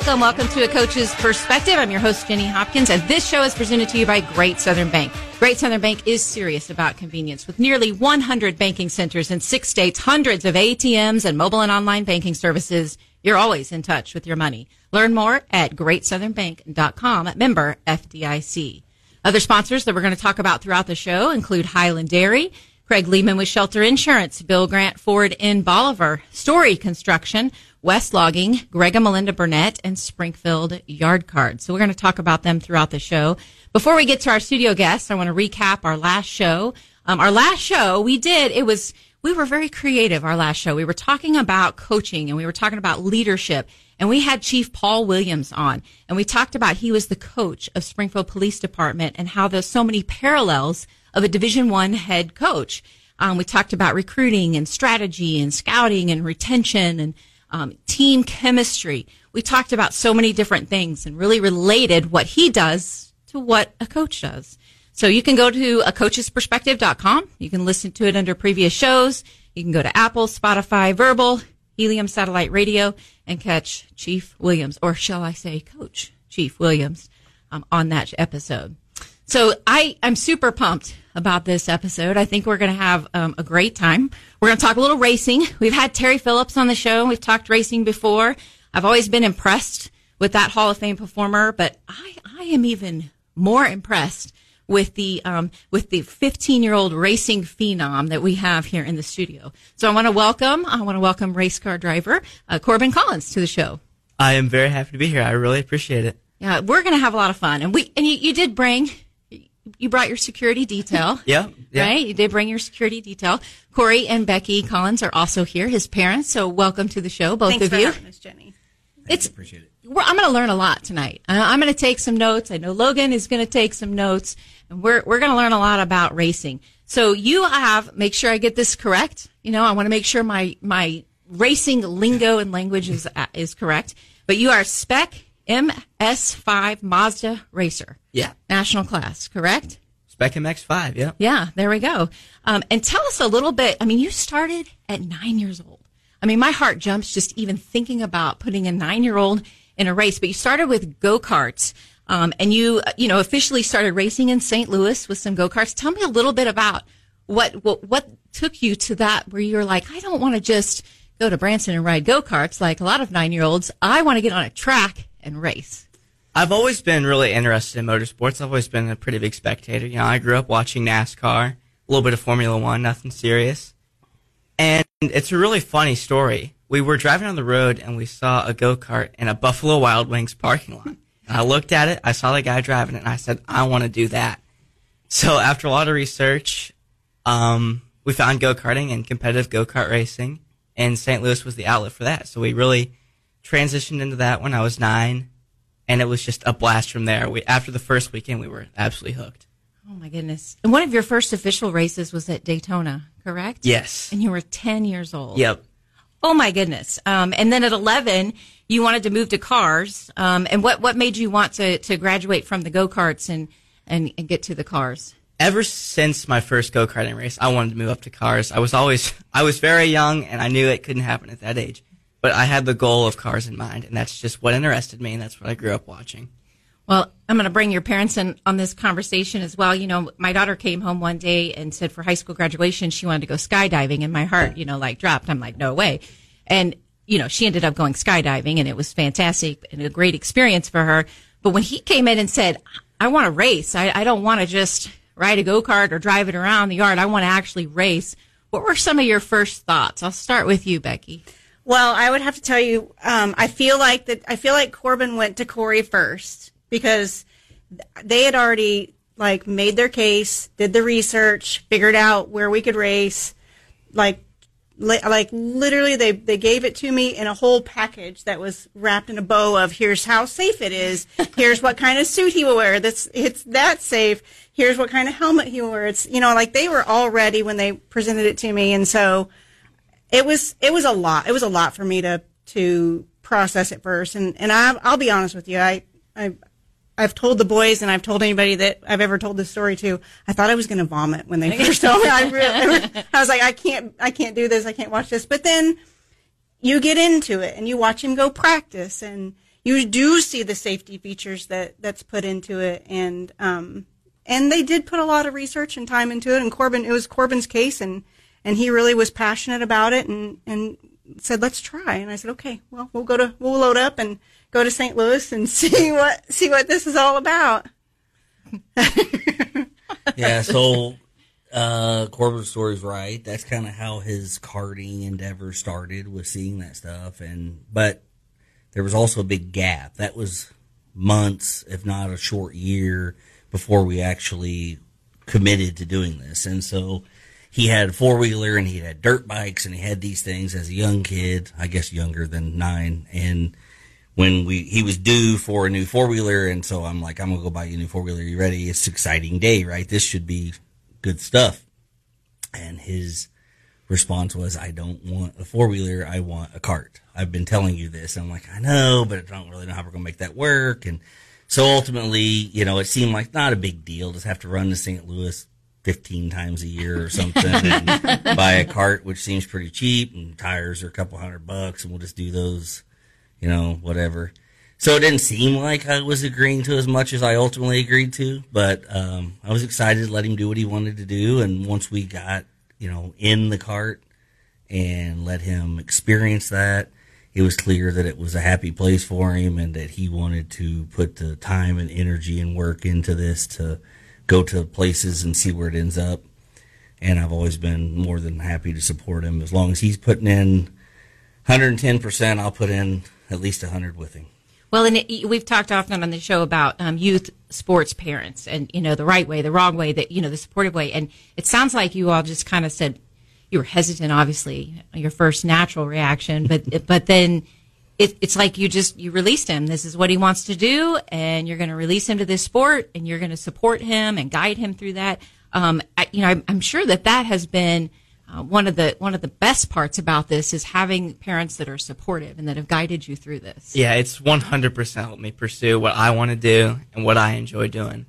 welcome. Welcome to A Coach's Perspective. I'm your host, Jenny Hopkins, and this show is presented to you by Great Southern Bank. Great Southern Bank is serious about convenience. With nearly 100 banking centers in six states, hundreds of ATMs, and mobile and online banking services, you're always in touch with your money. Learn more at greatsouthernbank.com, at member FDIC. Other sponsors that we're going to talk about throughout the show include Highland Dairy, Craig Lehman with Shelter Insurance, Bill Grant Ford in Bolivar, Story Construction, West Logging, Greg and Melinda Burnett, and Springfield Yard Card. So we're going to talk about them throughout the show. Before we get to our studio guests, I want to recap our last show. Um, our last show we did, it was, we were very creative our last show. We were talking about coaching and we were talking about leadership and we had Chief Paul Williams on and we talked about he was the coach of Springfield Police Department and how there's so many parallels of a Division One head coach. Um, we talked about recruiting and strategy and scouting and retention and um, team chemistry. We talked about so many different things and really related what he does to what a coach does. So you can go to a coachesperspective.com. You can listen to it under previous shows. You can go to Apple, Spotify, Verbal, Helium Satellite Radio, and catch Chief Williams, or shall I say, Coach Chief Williams, um, on that episode. So I, I'm super pumped about this episode. I think we're going to have um, a great time. We're going to talk a little racing. We've had Terry Phillips on the show. We've talked racing before. I've always been impressed with that Hall of Fame performer, but I, I am even more impressed with the um, with the 15 year old racing phenom that we have here in the studio. So I want to welcome I want to welcome race car driver uh, Corbin Collins to the show. I am very happy to be here. I really appreciate it. Yeah, we're going to have a lot of fun, and we and you, you did bring you brought your security detail. yeah, yeah, Right? You did bring your security detail. Cory and Becky Collins are also here, his parents. So welcome to the show, both Thanks of for you. having us, Jenny. It's Appreciate it. we're, I'm going to learn a lot tonight. I- I'm going to take some notes. I know Logan is going to take some notes, and we're we're going to learn a lot about racing. So you have make sure I get this correct. You know, I want to make sure my my racing lingo and language is uh, is correct. But you are Spec MX5 Mazda racer, Yeah. national class, correct? Spec MX5, yeah. Yeah, there we go. Um, and tell us a little bit. I mean, you started at nine years old. I mean, my heart jumps just even thinking about putting a nine year old in a race. But you started with go karts, um, and you you know officially started racing in St. Louis with some go karts. Tell me a little bit about what what what took you to that where you're like, I don't want to just go to Branson and ride go karts like a lot of nine year olds. I want to get on a track and race. I've always been really interested in motorsports. I've always been a pretty big spectator. You know, I grew up watching NASCAR, a little bit of Formula One, nothing serious. And it's a really funny story. We were driving on the road and we saw a go kart in a Buffalo Wild Wings parking lot. And I looked at it, I saw the guy driving it, and I said, I want to do that. So after a lot of research, um, we found go karting and competitive go kart racing, and St. Louis was the outlet for that. So we really transitioned into that when I was nine, and it was just a blast from there. We after the first weekend, we were absolutely hooked. Oh my goodness! And one of your first official races was at Daytona, correct? Yes. And you were ten years old. Yep. Oh my goodness! Um, and then at eleven, you wanted to move to cars. Um, and what what made you want to to graduate from the go karts and, and and get to the cars? Ever since my first go karting race, I wanted to move up to cars. I was always I was very young, and I knew it couldn't happen at that age. But I had the goal of cars in mind, and that's just what interested me, and that's what I grew up watching. Well, I'm going to bring your parents in on this conversation as well. You know, my daughter came home one day and said for high school graduation she wanted to go skydiving, and my heart, you know, like dropped. I'm like, no way. And you know, she ended up going skydiving, and it was fantastic and a great experience for her. But when he came in and said, "I want to race. I, I don't want to just ride a go kart or drive it around the yard. I want to actually race." What were some of your first thoughts? I'll start with you, Becky. Well, I would have to tell you, um, I feel like that. I feel like Corbin went to Cory first because they had already like made their case, did the research, figured out where we could race. Like, li- like literally, they they gave it to me in a whole package that was wrapped in a bow of here's how safe it is, here's what kind of suit he will wear. That's it's that safe. Here's what kind of helmet he will wear. It's you know like they were all ready when they presented it to me, and so it was it was a lot. It was a lot for me to to process at first, and and I, I'll be honest with you, I I I've told the boys and I've told anybody that I've ever told this story to. I thought I was going to vomit when they first told me. I, really, I was like, I can't, I can't do this. I can't watch this. But then you get into it and you watch him go practice and you do see the safety features that that's put into it, and um, and they did put a lot of research and time into it. And Corbin, it was Corbin's case, and and he really was passionate about it, and and said, "Let's try." And I said, "Okay, well, we'll go to we'll load up and go to St. Louis and see what see what this is all about." yeah, so uh, Corbin's story's right. That's kind of how his karting endeavor started, with seeing that stuff. And but there was also a big gap. That was months, if not a short year, before we actually committed to doing this. And so he had four wheeler and he had dirt bikes and he had these things as a young kid, I guess younger than nine. And when we he was due for a new four wheeler, and so I'm like, I'm gonna go buy you a new four wheeler. You ready? It's exciting day, right? This should be good stuff. And his response was, I don't want a four wheeler. I want a cart. I've been telling you this. I'm like, I know, but I don't really know how we're going to make that work. And so ultimately, you know, it seemed like not a big deal. Just have to run to St. Louis 15 times a year or something and buy a cart, which seems pretty cheap and tires are a couple hundred bucks and we'll just do those, you know, whatever. So it didn't seem like I was agreeing to as much as I ultimately agreed to, but um, I was excited to let him do what he wanted to do. And once we got, you know, in the cart and let him experience that, it was clear that it was a happy place for him and that he wanted to put the time and energy and work into this to go to places and see where it ends up. And I've always been more than happy to support him as long as he's putting in 110%. I'll put in at least 100 with him. Well, and it, we've talked often on the show about um, youth sports parents and, you know, the right way, the wrong way, that, you know, the supportive way. And it sounds like you all just kind of said you were hesitant, obviously, your first natural reaction, but, but then it, it's like you just, you released him. This is what he wants to do. And you're going to release him to this sport and you're going to support him and guide him through that. Um, I, you know, I'm, I'm sure that that has been, uh, one of the one of the best parts about this is having parents that are supportive and that have guided you through this. Yeah, it's 100% helped me pursue what I want to do and what I enjoy doing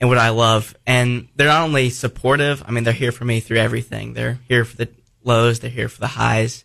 and what I love. And they're not only supportive, I mean, they're here for me through everything. They're here for the lows, they're here for the highs.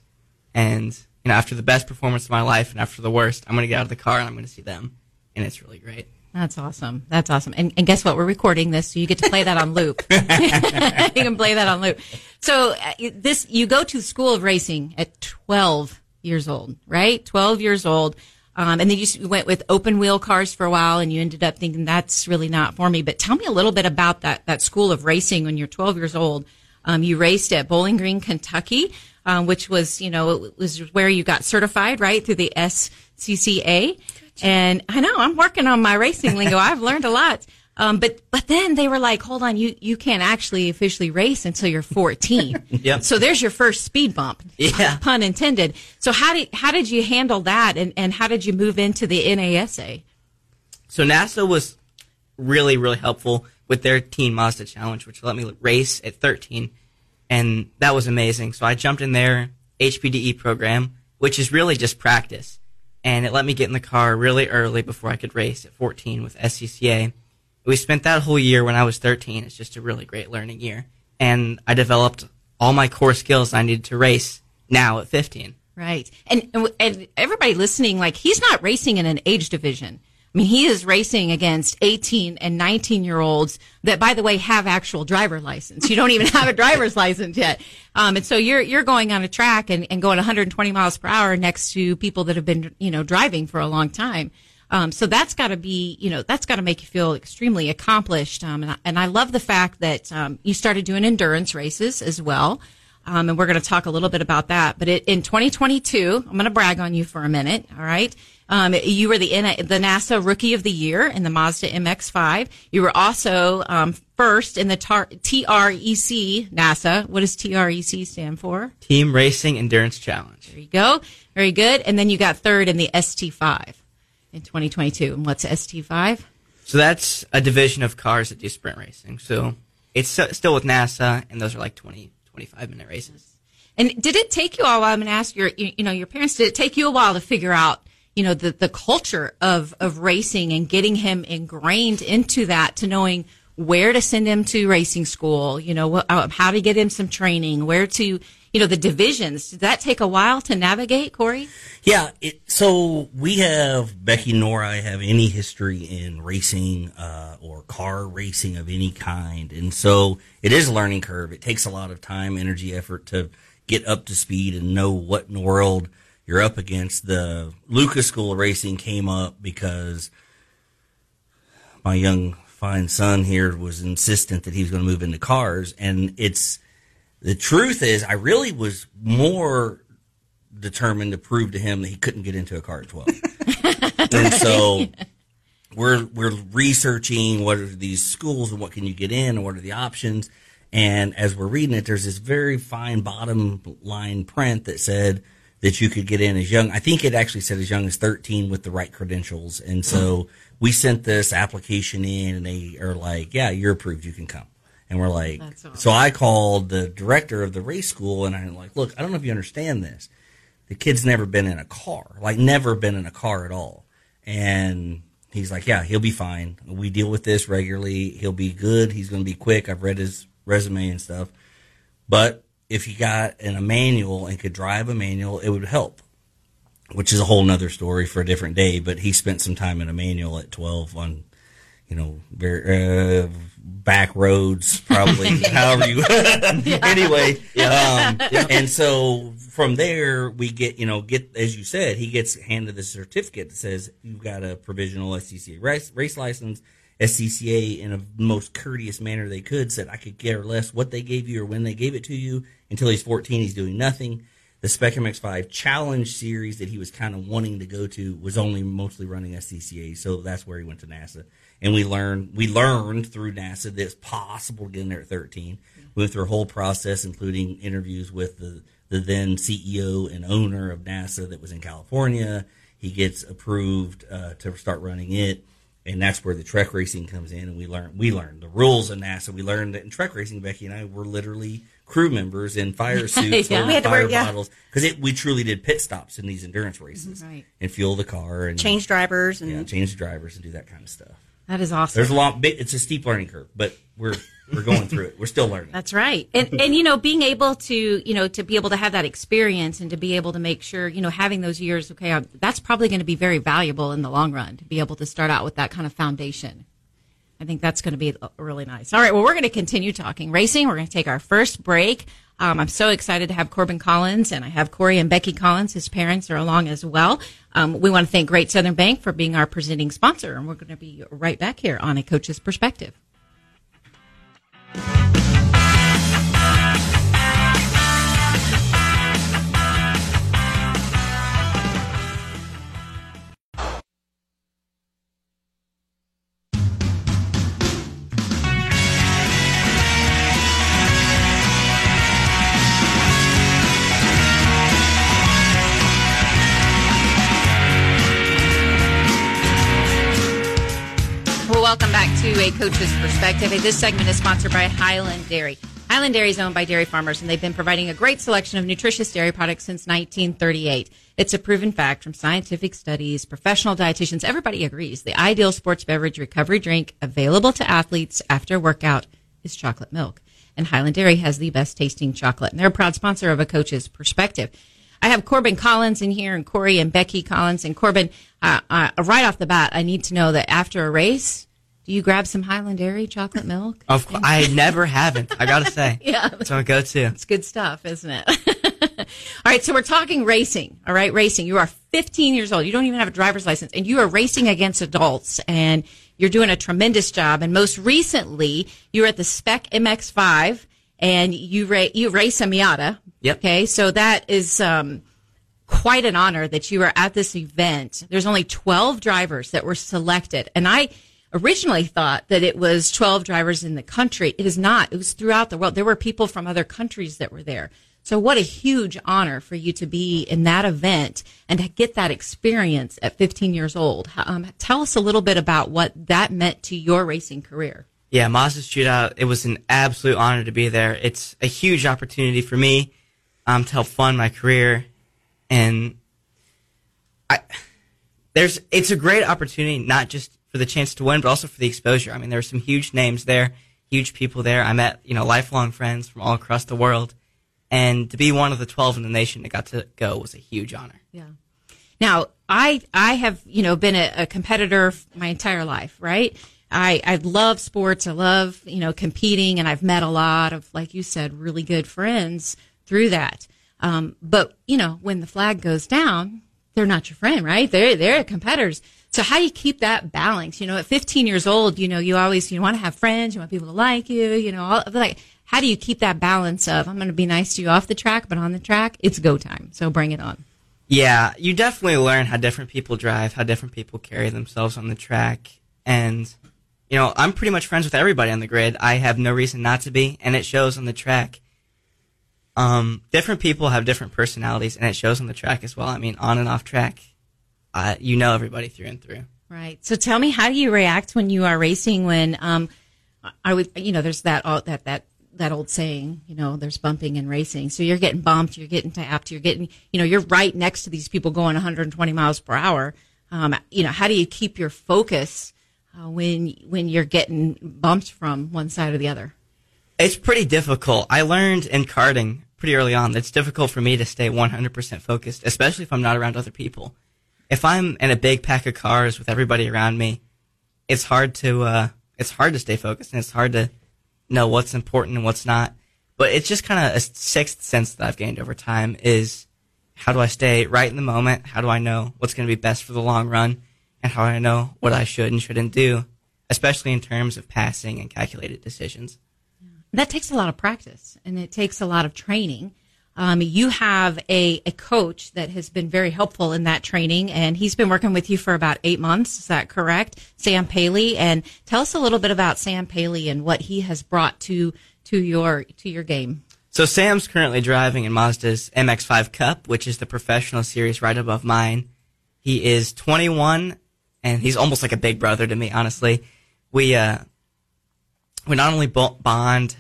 And, you know, after the best performance of my life and after the worst, I'm going to get out of the car and I'm going to see them. And it's really great. That's awesome. That's awesome. And, and guess what? We're recording this, so you get to play that on loop. you can play that on loop. So uh, this, you go to School of Racing at 12 years old, right? 12 years old. Um, and then you went with open wheel cars for a while and you ended up thinking that's really not for me. But tell me a little bit about that, that School of Racing when you're 12 years old. Um, you raced at Bowling Green, Kentucky, um, which was, you know, it was where you got certified, right, through the SCCA. And I know I'm working on my racing lingo. I've learned a lot. Um, but but then they were like, hold on, you you can't actually officially race until you're 14. Yep. So there's your first speed bump. Yeah. Pun intended. So how did how did you handle that, and and how did you move into the NASA? So NASA was really, really helpful with their Teen Mazda Challenge, which let me race at 13. And that was amazing. So I jumped in their HPDE program, which is really just practice. And it let me get in the car really early before I could race at 14 with SCCA. We spent that whole year when I was 13. It's just a really great learning year. And I developed all my core skills I needed to race now at 15. Right. And, and everybody listening, like he's not racing in an age division. I mean, he is racing against 18 and 19 year olds that, by the way, have actual driver license. You don't even have a driver's license yet. Um, and so you're, you're going on a track and, and going 120 miles per hour next to people that have been, you know, driving for a long time. Um, so that's got to be, you know, that's got to make you feel extremely accomplished. Um, and, I, and I love the fact that um, you started doing endurance races as well. Um, and we're going to talk a little bit about that. But it, in 2022, I'm going to brag on you for a minute. All right. Um, you were the the NASA Rookie of the Year in the Mazda MX-5. You were also um, first in the tar- TREC NASA. What does TREC stand for? Team Racing Endurance Challenge. There you go. Very good. And then you got third in the ST5 in 2022. And what's ST5? So that's a division of cars that do sprint racing. So it's still with NASA, and those are like 20, 25 minute races. And did it take you a while? I'm going to ask your, you know, your parents. Did it take you a while to figure out, you know, the the culture of of racing and getting him ingrained into that, to knowing where to send him to racing school, you know, how to get him some training, where to, you know, the divisions. Did that take a while to navigate, Cory? Yeah. It, so we have Becky nor I have any history in racing uh, or car racing of any kind, and so it is a learning curve. It takes a lot of time, energy, effort to get up to speed and know what in the world you're up against. The Lucas School of Racing came up because my young fine son here was insistent that he was going to move into cars, and it's the truth is I really was more determined to prove to him that he couldn't get into a car at twelve, and so. We're we're researching what are these schools and what can you get in and what are the options, and as we're reading it, there's this very fine bottom line print that said that you could get in as young. I think it actually said as young as 13 with the right credentials. And so we sent this application in and they are like, yeah, you're approved. You can come. And we're like, so I called the director of the race school and I'm like, look, I don't know if you understand this. The kid's never been in a car, like never been in a car at all. And he's like, yeah, he'll be fine. We deal with this regularly. He'll be good. He's going to be quick. I've read his resume and stuff. But if he got in a manual and could drive a manual, it would help, which is a whole nother story for a different day. But he spent some time in a manual at 12 on, you know, very, uh, back roads, probably, however you, anyway. Um, and so from there, we get, you know, get, as you said, he gets handed the certificate that says you've got a provisional SCCA race, race license. SCCA, in a most courteous manner they could, said, I could care less what they gave you or when they gave it to you. Until he's 14, he's doing nothing. The Spec MX5 Challenge series that he was kind of wanting to go to was only mostly running SCCA, so that's where he went to NASA. And we learned we learned through NASA that it's possible to get in there at 13. We went through a whole process, including interviews with the the then CEO and owner of NASA that was in California. He gets approved uh, to start running it and that's where the TREC racing comes in. And we learn we learned the rules of NASA. We learned that in TREC racing, Becky and I were literally crew members in fire suits, Yeah. We had to fire yeah. bottles, because we truly did pit stops in these endurance races Right. and fuel the car and Change drivers and yeah, change drivers and do that kind of stuff. That is awesome. There's a lot. It's a steep learning curve, but we're we're going through it. We're still learning. That's right. And and you know, being able to, you know, to be able to have that experience and to be able to make sure, you know, having those years, okay, uh, that's probably going to be very valuable in the long run to be able to start out with that kind of foundation. I think that's going to be really nice. All right, well, we're going to continue talking racing. We're going to take our first break. Um, I'm so excited to have Corbin Collins and I have Cory and Becky Collins. His parents are along as well. Um, we want to thank Great Southern Bank for being our presenting sponsor, and we're going to be right back here on a coach's perspective. Coach's Perspective. This segment is sponsored by Highland Dairy. Highland Dairy is owned by dairy farmers, and they've been providing a great selection of nutritious dairy products since 1938. It's a proven fact from scientific studies, professional dietitians. Everybody agrees the ideal sports beverage recovery drink available to athletes after workout is chocolate milk. And Highland Dairy has the best tasting chocolate, and they're a proud sponsor of A Coach's Perspective. I have Corbin Collins in here and Cory and Becky Collins. And Corbin, uh, uh, right off the bat, I need to know that after a race, do you grab some Highland Dairy chocolate milk? Of course, I never haven't. I gotta say, Yeah. it's my go-to. It's good stuff, isn't it? all right, so we're talking racing. All right, racing. You are 15 years old. You don't even have a driver's license, and you are racing against adults, and you're doing a tremendous job. And most recently, you were at the Spec MX5, and you ra- you race a Miata. Yep. Okay, so that is um, quite an honor that you were at this event. There's only 12 drivers that were selected, and I originally thought that it was 12 drivers in the country. It is not. It was throughout the world. There were people from other countries that were there. So what a huge honor for you to be in that event and to get that experience at 15 years old. Um, tell us a little bit about what that meant to your racing career. Yeah, Mazda Shootout. It was an absolute honor to be there. It's a huge opportunity for me um, to help fund my career, and I there's it's a great opportunity not just for the chance to win, but also for the exposure. I mean, there were some huge names there, huge people there. I met you know lifelong friends from all across the world, and to be one of the 12 in the nation that got to go was a huge honor. Yeah. Now, I I have you know been a, a competitor my entire life, right? I I love sports. I love you know competing, and I've met a lot of like you said, really good friends through that. Um, but you know, when the flag goes down, they're not your friend, right? They're they're competitors. So how do you keep that balance? You know, at 15 years old, you know, you always you want to have friends, you want people to like you, you know, all, like how do you keep that balance of I'm going to be nice to you off the track, but on the track, it's go time. So bring it on. Yeah, you definitely learn how different people drive, how different people carry themselves on the track. And, you know, I'm pretty much friends with everybody on the grid. I have no reason not to be, and it shows on the track. Um, different people have different personalities, and it shows on the track as well. I mean, on and off track, uh, you know everybody through and through. Right. So tell me, how do you react when you are racing? When um, I would, you know, there's that that that that old saying, you know, there's bumping and racing. So you're getting bumped, you're getting tapped, you're getting, you know, you're right next to these people going 120 miles per hour. Um, you know, how do you keep your focus uh, when when you're getting bumped from one side or the other? It's pretty difficult. I learned in karting pretty early on that it's difficult for me to stay 100% focused, especially if I'm not around other people. If I'm in a big pack of cars with everybody around me, it's hard to uh, it's hard to stay focused and it's hard to know what's important and what's not. But it's just kind of a sixth sense that I've gained over time is how do I stay right in the moment? How do I know what's going to be best for the long run? And how do I know what I should and shouldn't do, especially in terms of passing and calculated decisions? That takes a lot of practice and it takes a lot of training. Um, you have a, a coach that has been very helpful in that training, and he's been working with you for about eight months. Is that correct? Sam Paley. And tell us a little bit about Sam Paley and what he has brought to to your to your game. So Sam's currently driving in Mazda's MX-5 Cup, which is the professional series right above mine. He is 21, and he's almost like a big brother to me. Honestly, we uh, we not only bond,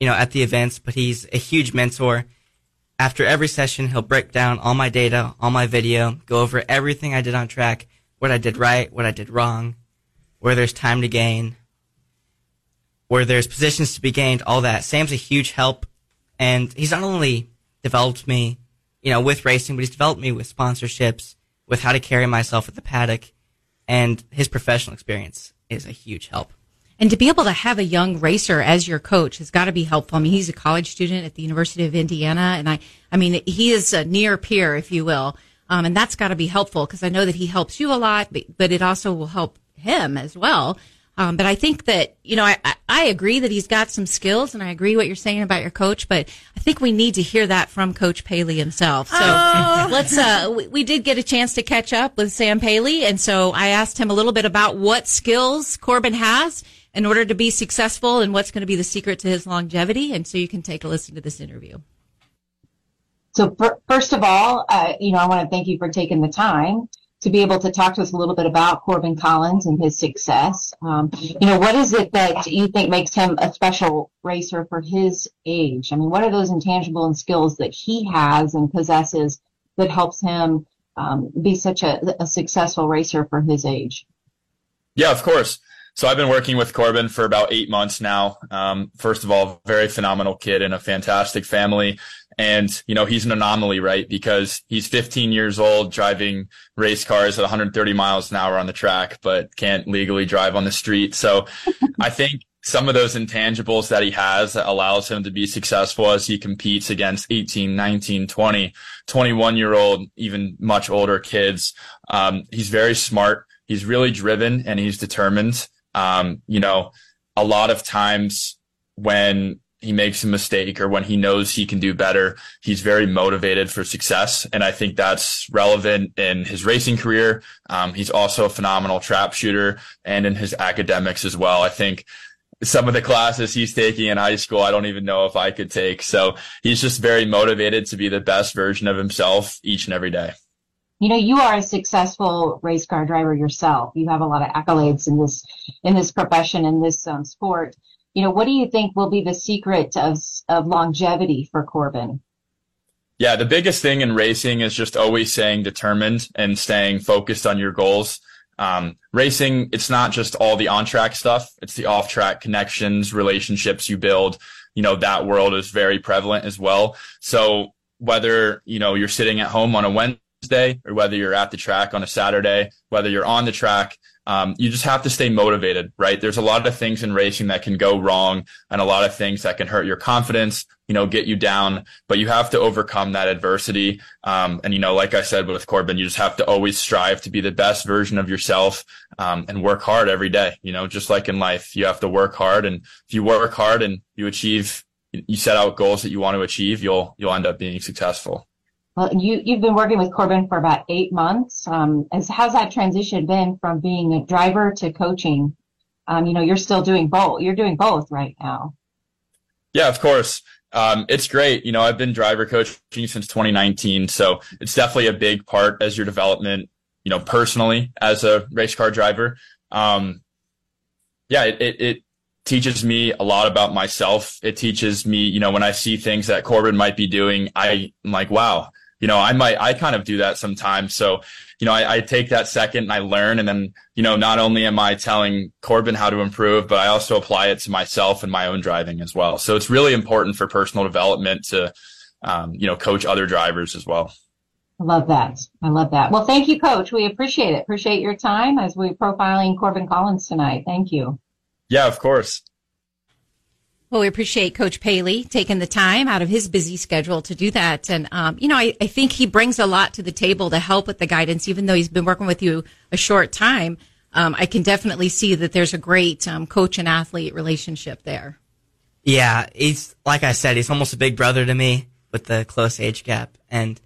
you know, at the events, but he's a huge mentor after every session, he'll break down all my data, all my video, go over everything I did on track, what I did right, what I did wrong, where there's time to gain, where there's positions to be gained, all that. Sam's a huge help, and he's not only developed me, you know, with racing, but he's developed me with sponsorships, with how to carry myself at the paddock, and his professional experience is a huge help. And to be able to have a young racer as your coach has got to be helpful. I mean, he's a college student at the University of Indiana, and I, I mean, he is a near peer, if you will. Um, and that's got to be helpful because I know that he helps you a lot, but, but it also will help him as well. Um, but I think that, you know, I, I agree that he's got some skills and I agree what you're saying about your coach, but I think we need to hear that from Coach Paley himself. So oh. let's, uh, we, we, did get a chance to catch up with Sam Paley. And so I asked him a little bit about what skills Corbin has in order to be successful and what's going to be the secret to his longevity. And so you can take a listen to this interview. So first of all, uh, you know, I want to thank you for taking the time to be able to talk to us a little bit about Corbin Collins and his success. Um, you know, what is it that you think makes him a special racer for his age? I mean, what are those intangible and skills that he has and possesses that helps him um, be such a, a successful racer for his age? Yeah, of course. So I've been working with Corbin for about eight months now. Um, first of all, very phenomenal kid and a fantastic family. And, you know, he's an anomaly, right? Because he's 15 years old driving race cars at 130 miles an hour on the track, but can't legally drive on the street. So I think some of those intangibles that he has that allows him to be successful as he competes against 18, 19, 20, 21 year old, even much older kids. Um, he's very smart. He's really driven and he's determined. Um, you know, a lot of times when he makes a mistake or when he knows he can do better, he's very motivated for success. And I think that's relevant in his racing career. Um, he's also a phenomenal trap shooter and in his academics as well. I think some of the classes he's taking in high school, I don't even know if I could take. So he's just very motivated to be the best version of himself each and every day you know, you are a successful race car driver yourself. You have a lot of accolades in this, in this profession, in this um, sport. You know, what do you think will be the secret of, of longevity for Corbin? Yeah, the biggest thing in racing is just always staying determined and staying focused on your goals. Um, racing, it's not just all the on track stuff. It's the off track connections, relationships you build, you know, that world is very prevalent as well. So whether, you know, you're sitting at home on a Wednesday or whether you're at the track on a Saturday, whether you're on the track, um, you just have to stay motivated, right? There's a lot of things in racing that can go wrong and a lot of things that can hurt your confidence, you know, get you down, but you have to overcome that adversity. Um, and, you know, like I said with Corbin, you just have to always strive to be the best version of yourself, um, and work hard every day. You know, just like in life, you have to work hard. And if you work hard and you achieve, you set out goals that you want to achieve, you'll, you'll end up being successful. Well, you, you've been working with Corbin for about eight months. Um, as, how's that transition been from being a driver to coaching? Um, you know, you're still doing both. You're doing both right now. Yeah, of course. Um, it's great. You know, I've been driver coaching since 2019. So it's definitely a big part as your development, you know, personally as a race car driver. Um, yeah, it, it, it teaches me a lot about myself. It teaches me, you know, when I see things that Corbin might be doing, I, I'm like, wow, you know, I might, I kind of do that sometimes. So, you know, I, I, take that second and I learn. And then, you know, not only am I telling Corbin how to improve, but I also apply it to myself and my own driving as well. So it's really important for personal development to, um, you know, coach other drivers as well. I love that. I love that. Well, thank you, coach. We appreciate it. Appreciate your time as we're profiling Corbin Collins tonight. Thank you. Yeah, of course. Well, we appreciate Coach Paley taking the time out of his busy schedule to do that. And, um, you know, I, I, think he brings a lot to the table to help with the guidance, even though he's been working with you a short time. Um, I can definitely see that there's a great um, coach and athlete relationship there. Yeah, he's, like I said, he's almost a big brother to me with the close age gap. And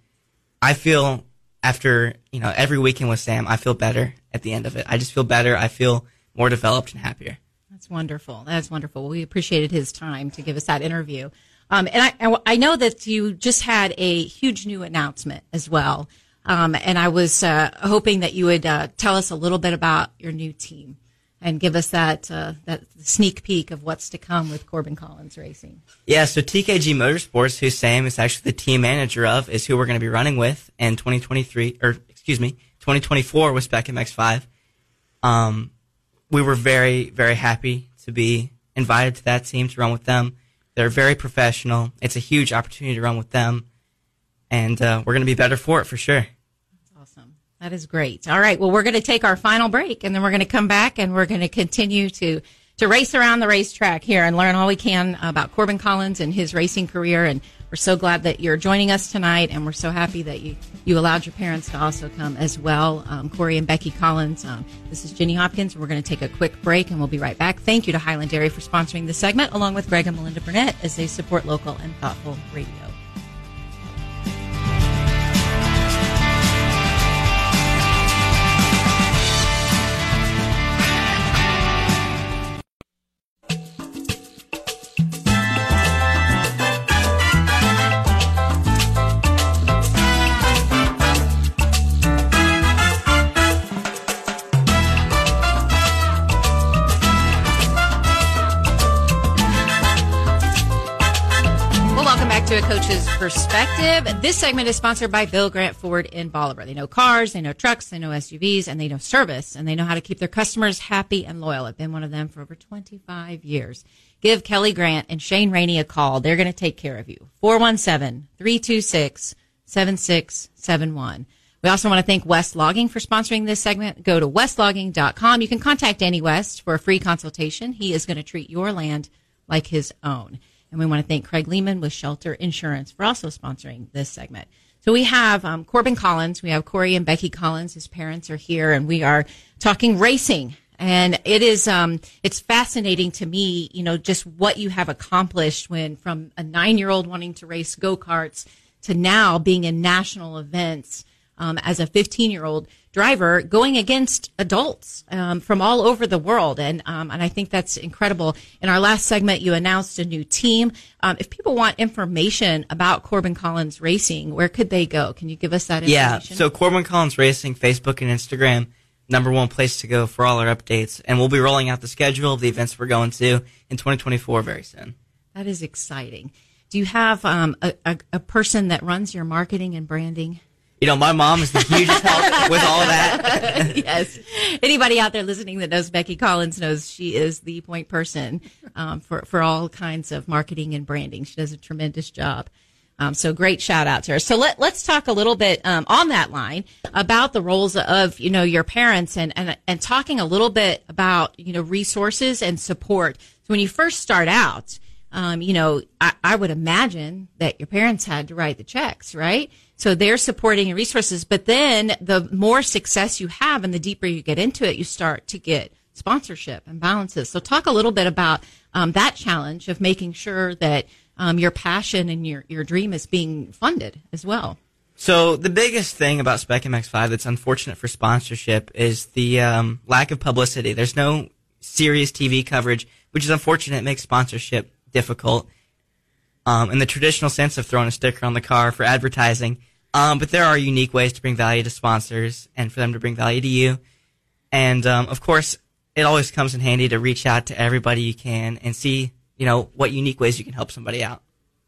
I feel after, you know, every weekend with Sam, I feel better at the end of it. I just feel better. I feel more developed and happier. That's wonderful. That's wonderful. We appreciated his time to give us that interview. Um, and I, I know that you just had a huge new announcement as well. Um, and I was uh, hoping that you would uh, tell us a little bit about your new team and give us that uh, that sneak peek of what's to come with Corbin Collins Racing. Yeah, so TKG Motorsports, who Sam is actually the team manager of, is who we're going to be running with in 2023, or excuse me, 2024 with Spec MX5. Um, we were very, very happy to be invited to that team to run with them. They're very professional. It's a huge opportunity to run with them, and uh, we're going to be better for it for sure. Awesome. That is great. All right. Well, we're going to take our final break, and then we're going to come back and we're going to continue to to race around the racetrack here and learn all we can about Corbin Collins and his racing career and we're so glad that you're joining us tonight, and we're so happy that you, you allowed your parents to also come as well. Um, Cory and Becky Collins. Um, this is Jenny Hopkins. We're going to take a quick break, and we'll be right back. Thank you to Highland Dairy for sponsoring this segment, along with Greg and Melinda Burnett as they support local and thoughtful radio. This segment is sponsored by Bill Grant Ford in Bolivar. They know cars, they know trucks, they know SUVs, and they know service, and they know how to keep their customers happy and loyal. I've been one of them for over 25 years. Give Kelly Grant and Shane Rainey a call. They're going to take care of you. 417-326-7671. We also want to thank West Logging for sponsoring this segment. Go to westlogging.com. You can contact Danny West for a free consultation. He is going to treat your land like his own. And we want to thank Craig Lehman with Shelter Insurance for also sponsoring this segment. So we have um, Corbin Collins, we have Cory and Becky Collins. His parents are here, and we are talking racing. And it is um, it's fascinating to me, you know, just what you have accomplished when from a nine year old wanting to race go karts to now being in national events um, as a 15 year old driver going against adults um, from all over the world. And, um, and I think that's incredible. In our last segment, you announced a new team. Um, if people want information about Corbin Collins Racing, where could they go? Can you give us that information? Yeah. So Corbin Collins Racing, Facebook and Instagram, number one place to go for all our updates. And we'll be rolling out the schedule of the events we're going to in 2024 very soon. That is exciting. Do you have um, a, a, a person that runs your marketing and branding? You know, my mom is the hugest help with all that. yes. Anybody out there listening that knows Becky Collins knows she is the point person um, for for all kinds of marketing and branding. She does a tremendous job. Um, so great shout out to her. So let, let's talk a little bit um, on that line about the roles of you know your parents and, and and talking a little bit about you know resources and support. So when you first start out, um, you know I, I would imagine that your parents had to write the checks, right? So they're supporting your resources, but then the more success you have and the deeper you get into it, you start to get sponsorship and balances. So talk a little bit about um, that challenge of making sure that um, your passion and your, your dream is being funded as well. So the biggest thing about Spec MX5 that's unfortunate for sponsorship is the um, lack of publicity. There's no serious TV coverage, which is unfortunate. It makes sponsorship difficult. Um, in the traditional sense of throwing a sticker on the car for advertising, um, but there are unique ways to bring value to sponsors and for them to bring value to you. And um, of course, it always comes in handy to reach out to everybody you can and see, you know, what unique ways you can help somebody out.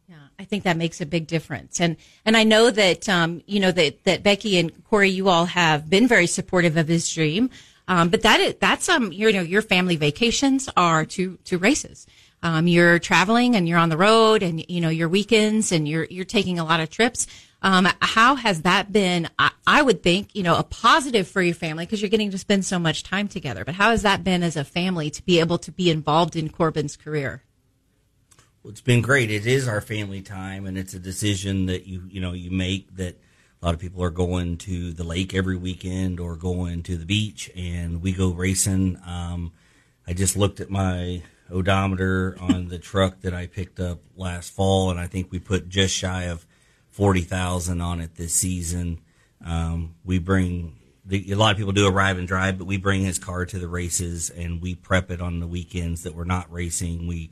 Yeah, I think that makes a big difference. And and I know that um, you know that that Becky and Cory, you all have been very supportive of his dream. Um, but that is that's um you know your family vacations are to to races. Um, you're traveling and you're on the road and you know your weekends and you're you're taking a lot of trips. Um, how has that been? I, I, would think, you know, a positive for your family because you're getting to spend so much time together. But how has that been as a family to be able to be involved in Corbin's career? Well, it's been great. It is our family time, and it's a decision that you you know you make that a lot of people are going to the lake every weekend or going to the beach, and we go racing. Um, I just looked at my odometer on the truck that I picked up last fall, and I think we put just shy of forty thousand on it this season. Um, we bring the, a lot of people do arrive and drive, but we bring his car to the races and we prep it on the weekends that we're not racing. We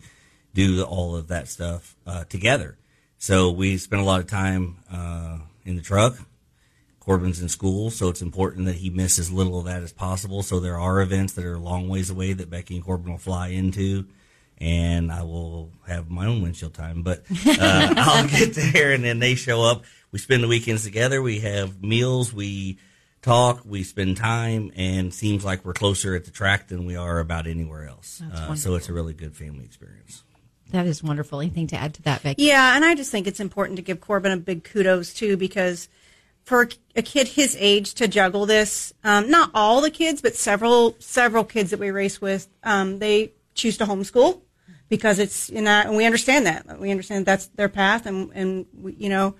do all of that stuff uh, together. So we spend a lot of time uh, in the truck. Corbin's in school, so it's important that he miss as little of that as possible. So there are events that are a long ways away that Becky and Corbin will fly into and I will have my own windshield time. But uh, I'll get there, and then they show up. We spend the weekends together. We have meals. We talk. We spend time, and seems like we're closer at the track than we are about anywhere else. Uh, so it's a really good family experience. That is wonderful. Anything to add to that, Becky? Yeah, and I just think it's important to give Corbin a big kudos too because for a kid his age to juggle this, um, not all the kids, but several several kids that we race with, um, they choose to homeschool because it's you know and we understand that. We understand that's their path and and we, you know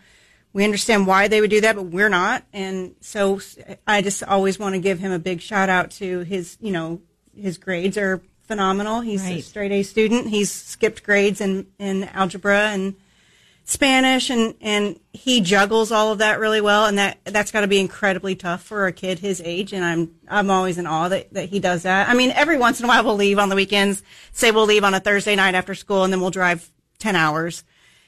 we understand why they would do that but we're not. And so I just always want to give him a big shout out to his you know his grades are phenomenal. He's right. a straight A student. He's skipped grades in in algebra and Spanish and and he juggles all of that really well and that that's got to be incredibly tough for a kid his age and I'm I'm always in awe that, that he does that. I mean every once in a while we'll leave on the weekends, say we'll leave on a Thursday night after school and then we'll drive 10 hours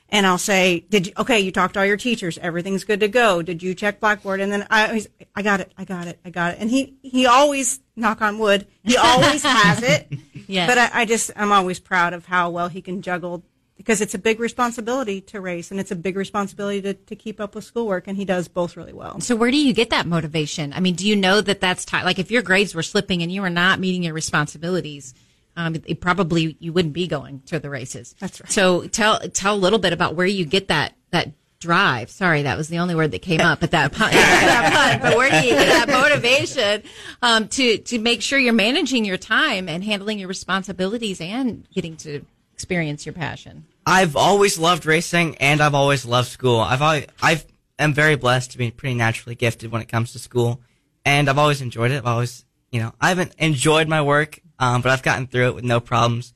and I'll say, "Did you okay, you talked to all your teachers, everything's good to go. Did you check Blackboard?" And then I always I got it. I got it. I got it. And he he always knock on wood, he always has it. Yeah. But I, I just I'm always proud of how well he can juggle because it's a big responsibility to race and it's a big responsibility to, to keep up with schoolwork and he does both really well. So where do you get that motivation? I mean do you know that that's t- like if your grades were slipping and you were not meeting your responsibilities um, it, probably you wouldn't be going to the races. That's right. So tell tell a little bit about where you get that that drive. Sorry that was the only word that came up but that pun, that pun but where do you get that motivation um, to to make sure you're managing your time and handling your responsibilities and getting to experience your passion? I've always loved racing and I've always loved school. I've always, I've am very blessed to be pretty naturally gifted when it comes to school, and I've always enjoyed it. I've always, you know, I haven't enjoyed my work, um, but I've gotten through it with no problems,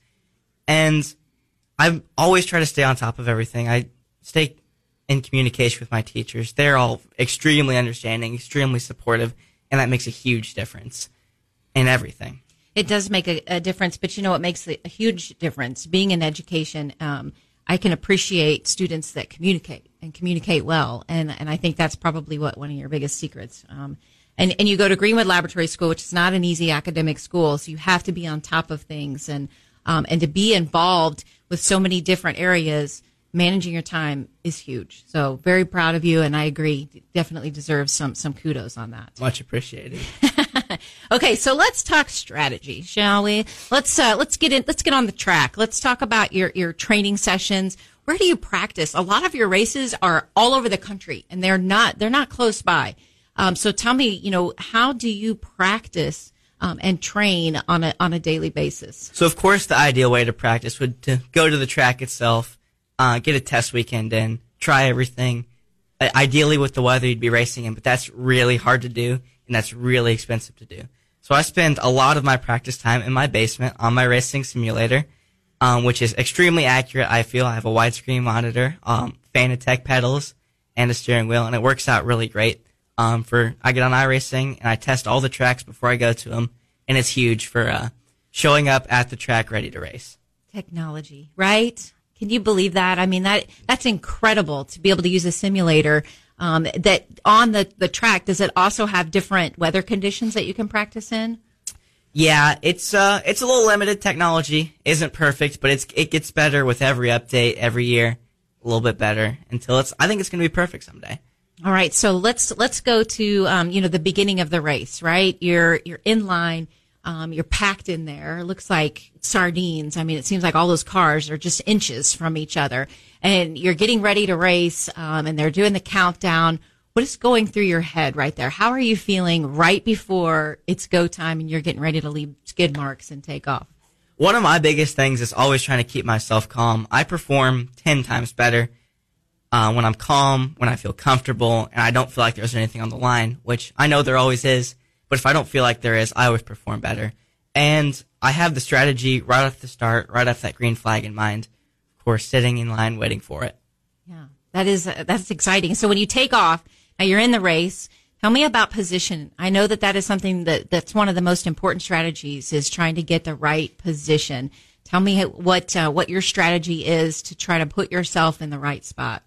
and I've always tried to stay on top of everything. I stay in communication with my teachers. They're all extremely understanding, extremely supportive, and that makes a huge difference in everything it does make a, a, difference. But you know, what makes a, a huge difference being in education. Um, I can appreciate students that communicate and communicate well, and and I think that's probably what one of your biggest secrets. Um, and and you go to Greenwood Laboratory School, which is not an easy academic school, so you have to be on top of things and um, and to be involved with so many different areas managing your time is huge. So very proud of you, and I agree, definitely deserves some some kudos on that. Much appreciated. Okay, so let's talk strategy, shall we? Let's uh, let's get in. Let's get on the track. Let's talk about your your training sessions. Where do you practice? A lot of your races are all over the country, and they're not they're not close by. Um, so tell me, you know, how do you practice um, and train on a on a daily basis? So of course, the ideal way to practice would to go to the track itself, uh, get a test weekend in, try everything. Ideally, with the weather you'd be racing in, but that's really hard to do, and that's really expensive to do. So I spend a lot of my practice time in my basement on my racing simulator, um, which is extremely accurate. I feel I have a widescreen monitor, um, Fanatec pedals, and a steering wheel, and it works out really great. Um, for I get on iRacing and I test all the tracks before I go to them, and it's huge for uh, showing up at the track ready to race. Technology, right? Can you believe that? I mean that that's incredible to be able to use a simulator um, that on the, the track, does it also have different weather conditions that you can practice in? Yeah, it's uh, it's a little limited. Technology isn't perfect, but it's it gets better with every update every year, a little bit better until it's. I think it's going to be perfect someday. All right, so let's let's go to um, you know the beginning of the race, right? You're you're in line, um, you're packed in there. It looks like sardines. I mean, it seems like all those cars are just inches from each other and you're getting ready to race, um, and they're doing the countdown. What is going through your head right there? How are you feeling right before it's go time and you're getting ready to leave skid marks and take off? One of my biggest things is always trying to keep myself calm. I perform 10 times better uh, when I'm calm, when I feel comfortable, and I don't feel like there's anything on the line, which I know there always is. But if I don't feel like there is, I always perform better. And I have the strategy right off the start, right off that green flag in mind Of course, sitting in line waiting for it. Yeah, that is uh, that's exciting. So when you take off, now you're in the race. Tell me about position. I know that that is something that that's one of the most important strategies is trying to get the right position. Tell me what uh, what your strategy is to try to put yourself in the right spot.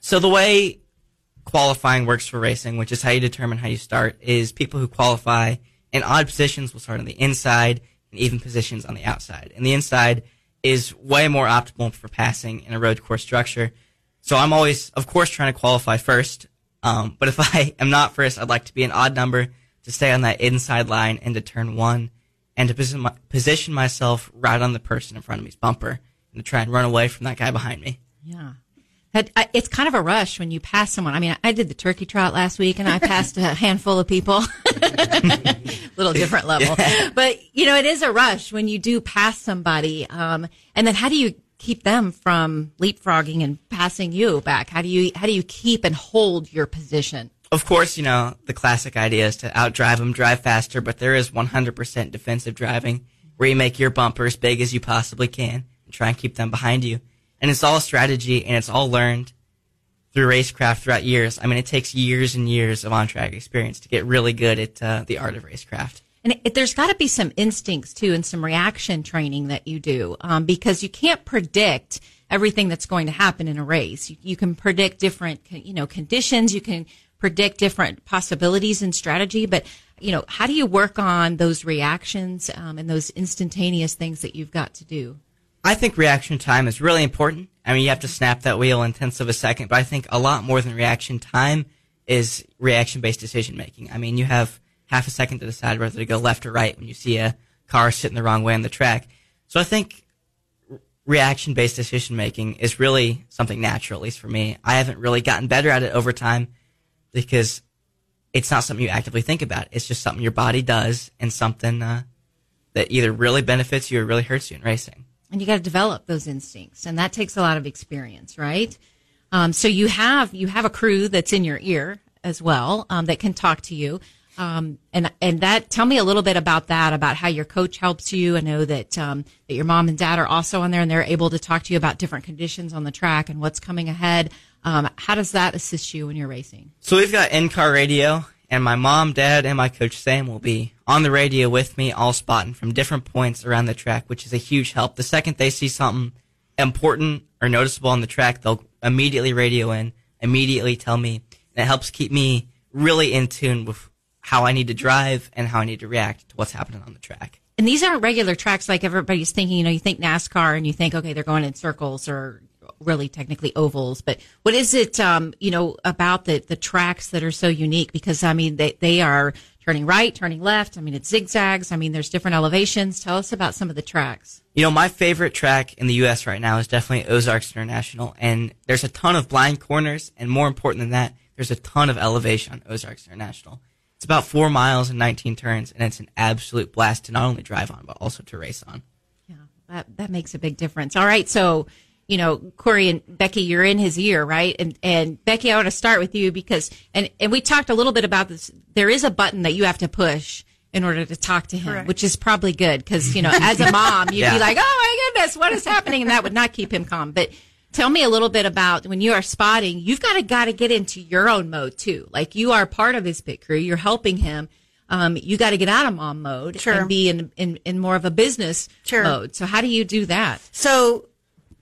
So the way qualifying works for racing, which is how you determine how you start, is people who qualify in odd positions will start on the inside and even positions on the outside. And the inside is way more optimal for passing in a road course structure. So I'm always, of course, trying to qualify first. Um, but if I am not first, I'd like to be an odd number to stay on that inside line and to turn one and to position, my, position myself right on the person in front of me's bumper and to try and run away from that guy behind me. Yeah. It's kind of a rush when you pass someone. I mean, I did the turkey trot last week and I passed a handful of people. A little different level. Yeah. But, you know, it is a rush when you do pass somebody. Um, and then how do you keep them from leapfrogging and passing you back? How do you, how do you keep and hold your position? Of course, you know, the classic idea is to outdrive them, drive faster, but there is 100% defensive driving where you make your bumper as big as you possibly can and try and keep them behind you and it's all strategy and it's all learned through racecraft throughout years. I mean, it takes years and years of on track experience to get really good at uh, the art of racecraft. And it, there's got to be some instincts too, and some reaction training that you do, um, because you can't predict everything that's going to happen in a race. You, you, can predict different, you know, conditions. You can predict different possibilities and strategy, but you know, how do you work on those reactions um, and those instantaneous things that you've got to do? I think reaction time is really important. I mean, you have to snap that wheel in tenths of a second, but I think a lot more than reaction time is reaction based decision making. I mean, you have half a second to decide whether to go left or right when you see a car sitting the wrong way on the track. So I think reaction based decision making is really something natural, at least for me. I haven't really gotten better at it over time because it's not something you actively think about. It's just something your body does and something uh, that either really benefits you or really hurts you in racing and you got to develop those instincts and that takes a lot of experience right? Um, so you have you have a crew that's in your ear as well um, that can talk to you. Um, and and that tell me a little bit about that about how your coach helps you. I know that um, that your mom and dad are also on there and they're able to talk to you about different conditions on the track and what's coming ahead. Um, how does that assist you when you're racing? So we've got in-car radio and my mom, dad, and my coach Sam will be on the radio with me, all spotting from different points around the track, which is a huge help. The second they see something important or noticeable on the track, they'll immediately radio in, immediately tell me, and it helps keep me really in tune with how I need to drive and how I need to react to what's happening on the track. And these aren't regular tracks like everybody's thinking. You know, you think NASCAR and you think, okay, they're going in circles or really technically ovals, but what is it, um, you know, about the, the tracks that are so unique? Because, I mean, they, they are turning right, turning left. I mean, it's zigzags. I mean, there's different elevations. Tell us about some of the tracks. You know, my favorite track in the U.S. right now is definitely Ozarks International, and there's a ton of blind corners, and more important than that, there's a ton of elevation on Ozarks International. It's about four miles and 19 turns, and it's an absolute blast to not only drive on, but also to race on. Yeah, that, that makes a big difference. All right. So, you know, Cory and Becky, you're in his ear, right? And, and Becky, I want to start with you because, and, and we talked a little bit about this. There is a button that you have to push in order to talk to him, Correct. which is probably good because, you know, as a mom, you'd Yeah. be like, oh my goodness, what is happening? And that would not keep him calm. But tell me a little bit about when you are spotting, you've got to, got to get into your own mode too. Like you are part of his pit crew. You're helping him. Um, you got to get out of mom mode Sure. and be in, in, in more of a business Sure. mode. So how do you do that? So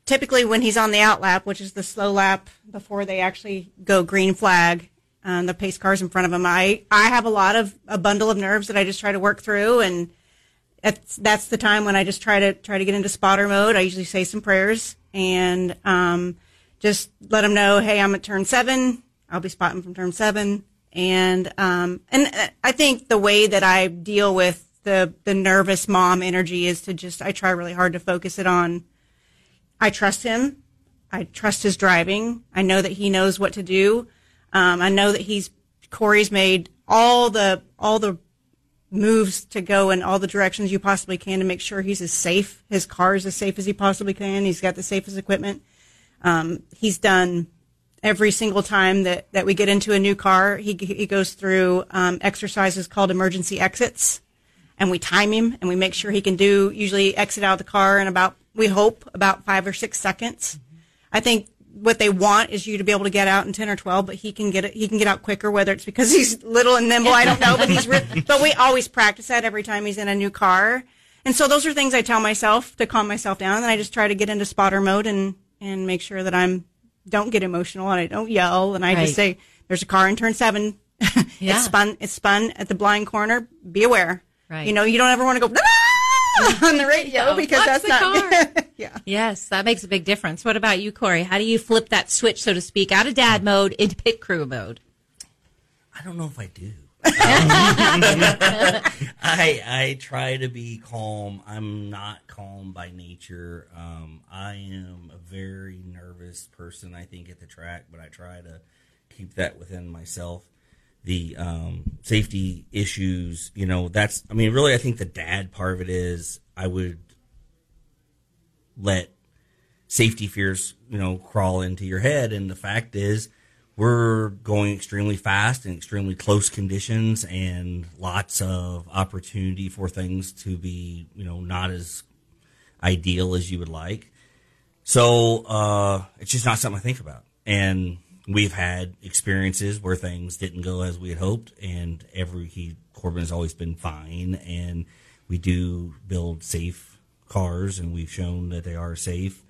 typically when he's on the out lap, which is the slow lap before they actually go green flag, um, the pace cars in front of him, I, I have a lot of a bundle of nerves that I just try to work through. And that's, that's the time when I just try to try to get into spotter mode. I usually say some prayers and, um, just let them know, Hey, I'm at turn seven. I'll be spotting from turn seven. And, um, and uh, I think the way that I deal with the, the nervous mom energy is to just, I try really hard to focus it on I trust him. I trust his driving. I know that he knows what to do. Um, I know that he's Cory's made all the all the moves to go in all the directions you possibly can to make sure he's as safe. His car is as safe as he possibly can. He's got the safest equipment. Um, he's done every single time that, that we get into a new car. He he goes through um, exercises called emergency exits and we time him and we make sure he can do usually exit out of the car in about we hope about five or six seconds. I think what they want is you to be able to get out in ten or twelve, but he can get it. He can get out quicker, whether it's because he's little and nimble. I don't know, but he's. Re- but we always practice that every time he's in a new car, and so those are things I tell myself to calm myself down. And I just try to get into spotter mode and and make sure that I'm don't get emotional and I don't yell and I Right. just say there's a car in turn seven. Yeah. it's spun. It's spun at the blind corner. Be aware. Right. You know, you don't ever want to go on the radio because watch that's the not. car. yeah. Yes, that makes a big difference. What about you, Cory? How do you flip that switch, so to speak, out of dad mode into pit crew mode? I don't know if I do. I I try to be calm. I'm not calm by nature. Um, I am a very nervous person. I think at the track, but I try to keep that within myself. The um, safety issues, you know, that's. I mean, really, I think the dad part of it is I would let safety fears, you know, crawl into your head. And the fact is, we're going extremely fast in extremely close conditions and lots of opportunity for things to be, you know, not as ideal as you would like. So uh, it's just not something I think about. And we've had experiences where things didn't go as we had hoped, and every he Corbin has always been fine. And we do build safe cars, and we've shown that they are safe.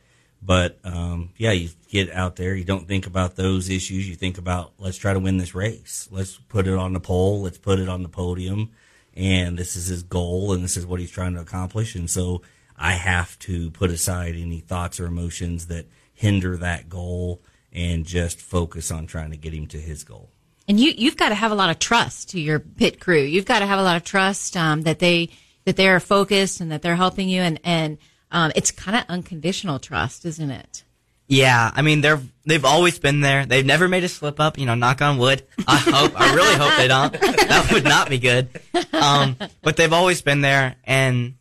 But um, yeah, you get out there, you don't think about those issues. You think about let's try to win this race. Let's put it on the pole. Let's put it on the podium. And this is his goal, and this is what he's trying to accomplish. And so I have to put aside any thoughts or emotions that hinder that goal and just focus on trying to get him to his goal. And you you've got to have a lot of trust to your pit crew. You've got to have a lot of trust um, that they that they are focused and that they're helping you. And and um, it's kind of unconditional trust, isn't it? Yeah, I mean they're they've always been there. They've never made a slip up. You know, knock on wood. I hope. I really hope they don't. That would not be good. Um, but they've always been there, and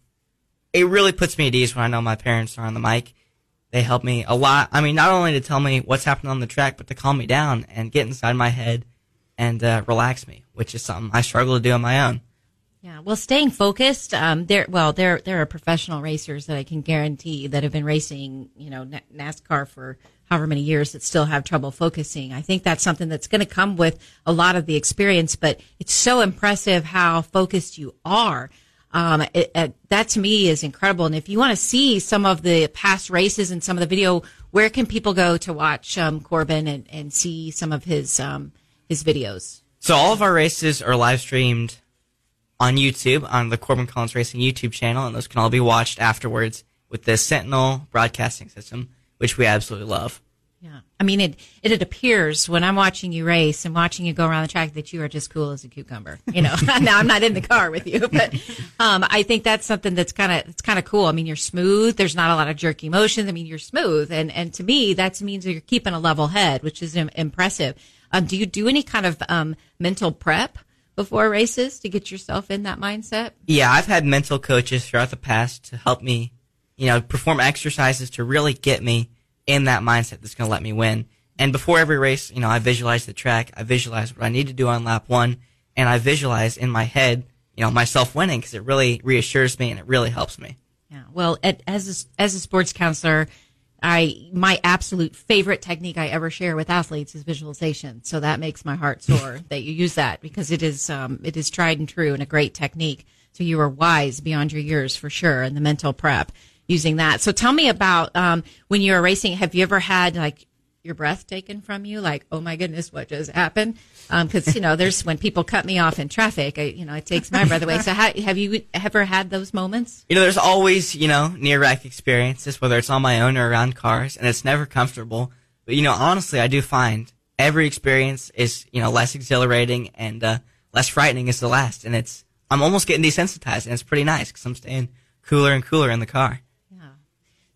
it really puts me at ease when I know my parents are on the mic. They help me a lot. I mean, not only to tell me what's happening on the track, but to calm me down and get inside my head and uh, relax me, which is something I struggle to do on my own. Yeah. Well, staying focused. Um, there. Well, there there are professional racers that I can guarantee that have been racing, you know, Na- NASCAR for however many years that still have trouble focusing. I think that's something that's going to come with a lot of the experience. But it's so impressive how focused you are. Um, it, it, that to me is incredible. And if you want to see some of the past races and some of the video, where can people go to watch um, Corbin and, and see some of his um, his videos? So all of our races are live streamed on YouTube on the Corbin Collins Racing YouTube channel, and those can all be watched afterwards with the Sentinel broadcasting system, which we absolutely love. Yeah. I mean, it, it, it appears when I'm watching you race and watching you go around the track that you are just cool as a cucumber. You know, now I'm not in the car with you, but, um, I think that's something that's kind of, it's kind of cool. I mean, you're smooth. There's not a lot of jerky motions. I mean, you're smooth. And, and to me, that means you're keeping a level head, which is impressive. Um, do you do any kind of, um, mental prep before races to get yourself in that mindset? Yeah, I've had mental coaches throughout the past to help me, you know, perform exercises to really get me in that mindset that's going to let me win. And before every race, you know, I visualize the track, I visualize what I need to do on lap one, and I visualize in my head, you know, myself winning because it really reassures me and it really helps me. Yeah. Well, at, as a, as a sports counselor, I my absolute favorite technique I ever share with athletes is visualization. So that makes my heart soar that you use that because it is um, it is tried and true and a great technique. So you are wise beyond your years for sure, and the mental prep using that. So tell me about um, when you were racing. Have you ever had like your breath taken from you? Like, oh my goodness, what just happened? Because um, you know, there's when people cut me off in traffic, I, you know, it takes my breath away. So how, have you ever had those moments? You know, there's always you know near wreck experiences, whether it's on my own or around cars, and it's never comfortable. But you know, honestly, I do find every experience is you know less exhilarating and uh, less frightening as the last, and it's I'm almost getting desensitized, and it's pretty nice because I'm staying cooler and cooler in the car.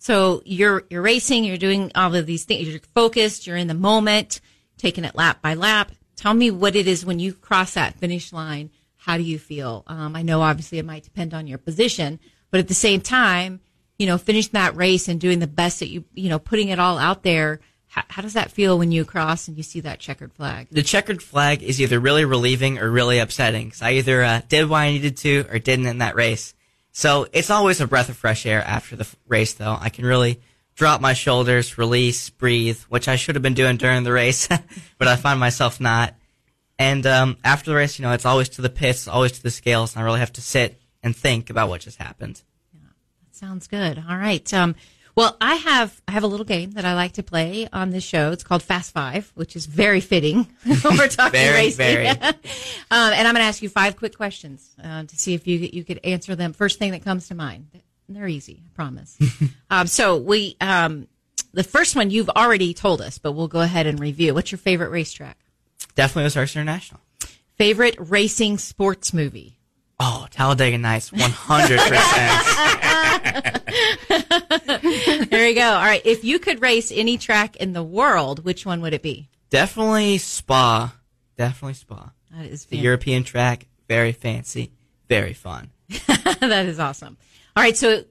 So you're you're racing, you're doing all of these things, you're focused, you're in the moment, taking it lap by lap. Tell me what it is when you cross that finish line. How do you feel? Um, I know obviously it might depend on your position, but at the same time, you know, finishing that race and doing the best that you, you know, putting it all out there. How, how does that feel when you cross and you see that checkered flag? The checkered flag is either really relieving or really upsetting. So I either uh, did what I needed to or didn't in that race. So it's always a breath of fresh air after the race, though. I can really drop my shoulders, release, breathe, which I should have been doing during the race, but I find myself not. And um, after the race, you know, it's always to the pits, always to the scales, and I really have to sit and think about what just happened. Yeah, that sounds good. All right. Um, well, I have I have a little game that I like to play on this show. It's called Fast Five, which is very fitting when we're talking very, racing. Very. um, and I'm going to ask you five quick questions uh, to see if you you could answer them. First thing that comes to mind. They're easy, I promise. um, so we um, the first one you've already told us, but we'll go ahead and review. What's your favorite racetrack? Definitely Ozarks International. Favorite racing sports movie? Oh, Talladega Nights, 100%. there you go. All right. If you could race any track in the world, which one would it be? Definitely Spa. Definitely Spa. That is the European track. Very fancy. Very fun. that is awesome. All right. So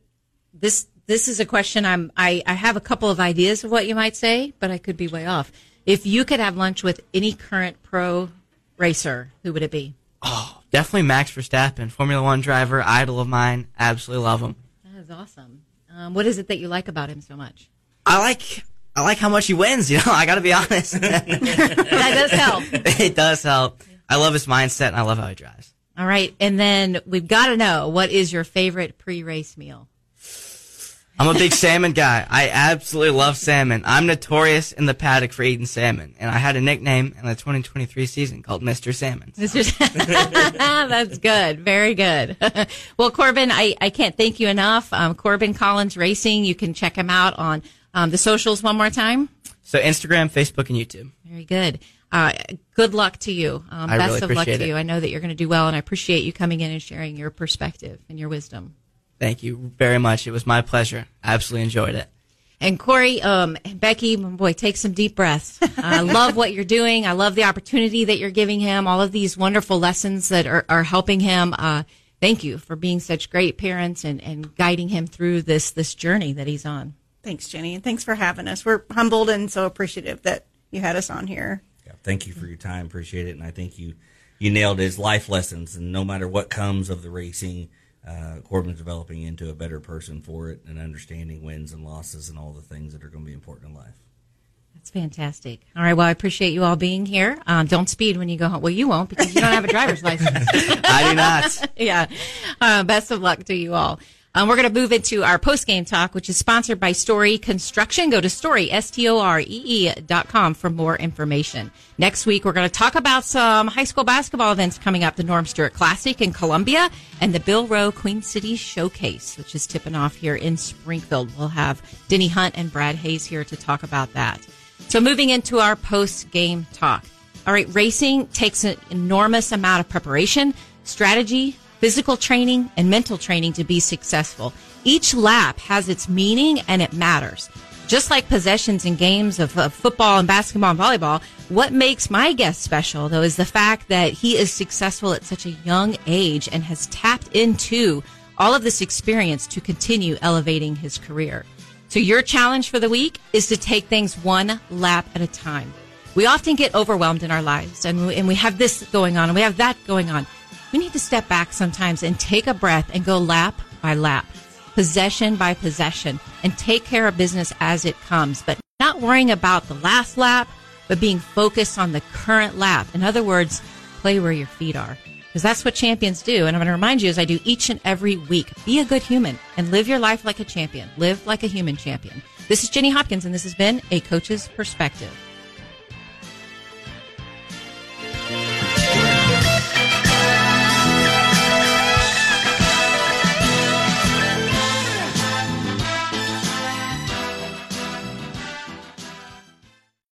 this, this is a question I'm, I, I have a couple of ideas of what you might say, but I could be way off. If you could have lunch with any current pro racer, who would it be? Oh, definitely Max Verstappen, Formula One driver, idol of mine. Absolutely love him. That is awesome. Um, what is it that you like about him so much? I like I like how much he wins. You know, I got to be honest. that does help. It does help. I love his mindset and I love how he drives. All right, and then we've got to know what is your favorite pre-race meal. I'm a big salmon guy. I absolutely love salmon. I'm notorious in the paddock for eating salmon, and I had a nickname in the 2023 season called Mr. Salmon. So. That's good. Very good. well, Corbin, I, I can't thank you enough. Um, Corbin Collins Racing. You can check him out on um, the socials one more time. So Instagram, Facebook, and YouTube. Very good. Uh, good luck to you. Um, I best really of luck to appreciate it. you. I know that you're going to do well, and I appreciate you coming in and sharing your perspective and your wisdom. Thank you very much. It was my pleasure. I absolutely enjoyed it. And Cory, um, Becky, my boy, take some deep breaths. I love what you're doing. I love the opportunity that you're giving him. All of these wonderful lessons that are, are helping him. Uh, thank you for being such great parents and, and guiding him through this this journey that he's on. Thanks, Jenny, and thanks for having us. We're humbled and so appreciative that you had us on here. Yeah, thank you for your time. Appreciate it, and I think you you nailed his life lessons. And no matter what comes of the racing, uh, Corbin's developing into a better person for it and understanding wins and losses and all the things that are going to be important in life. That's fantastic. All right. Well, I appreciate you all being here. Um, don't speed when you go home. Well, you won't because you don't have a driver's license. I do not. yeah. Uh, best of luck to you all. Um, we're going to move into our post game talk, which is sponsored by Story Construction. Go to story, S-T-O-R-E-E dot com for more information. Next week, we're going to talk about some high school basketball events coming up, the Norm Stewart Classic in Columbia and the Bill Rowe Queen City Showcase, which is tipping off here in Springfield. We'll have Denny Hunt and Brad Hayes here to talk about that. So moving into our post game talk. All right, racing takes an enormous amount of preparation, strategy, physical training, and mental training to be successful. Each lap has its meaning and it matters. Just like possessions in games of, of, football and basketball and volleyball, what makes my guest special, though, is the fact that he is successful at such a young age and has tapped into all of this experience to continue elevating his career. So your challenge for the week is to take things one lap at a time. We often get overwhelmed in our lives and we, and we have this going on and we have that going on. We need to step back sometimes and take a breath and go lap by lap, possession by possession, and take care of business as it comes, but not worrying about the last lap, but being focused on the current lap. In other words, play where your feet are. Because that's what champions do. And I'm going to remind you, as I do each and every week, be a good human and live your life like a champion. Live like a human champion. This is Jenny Hopkins, and this has been A Coach's Perspective.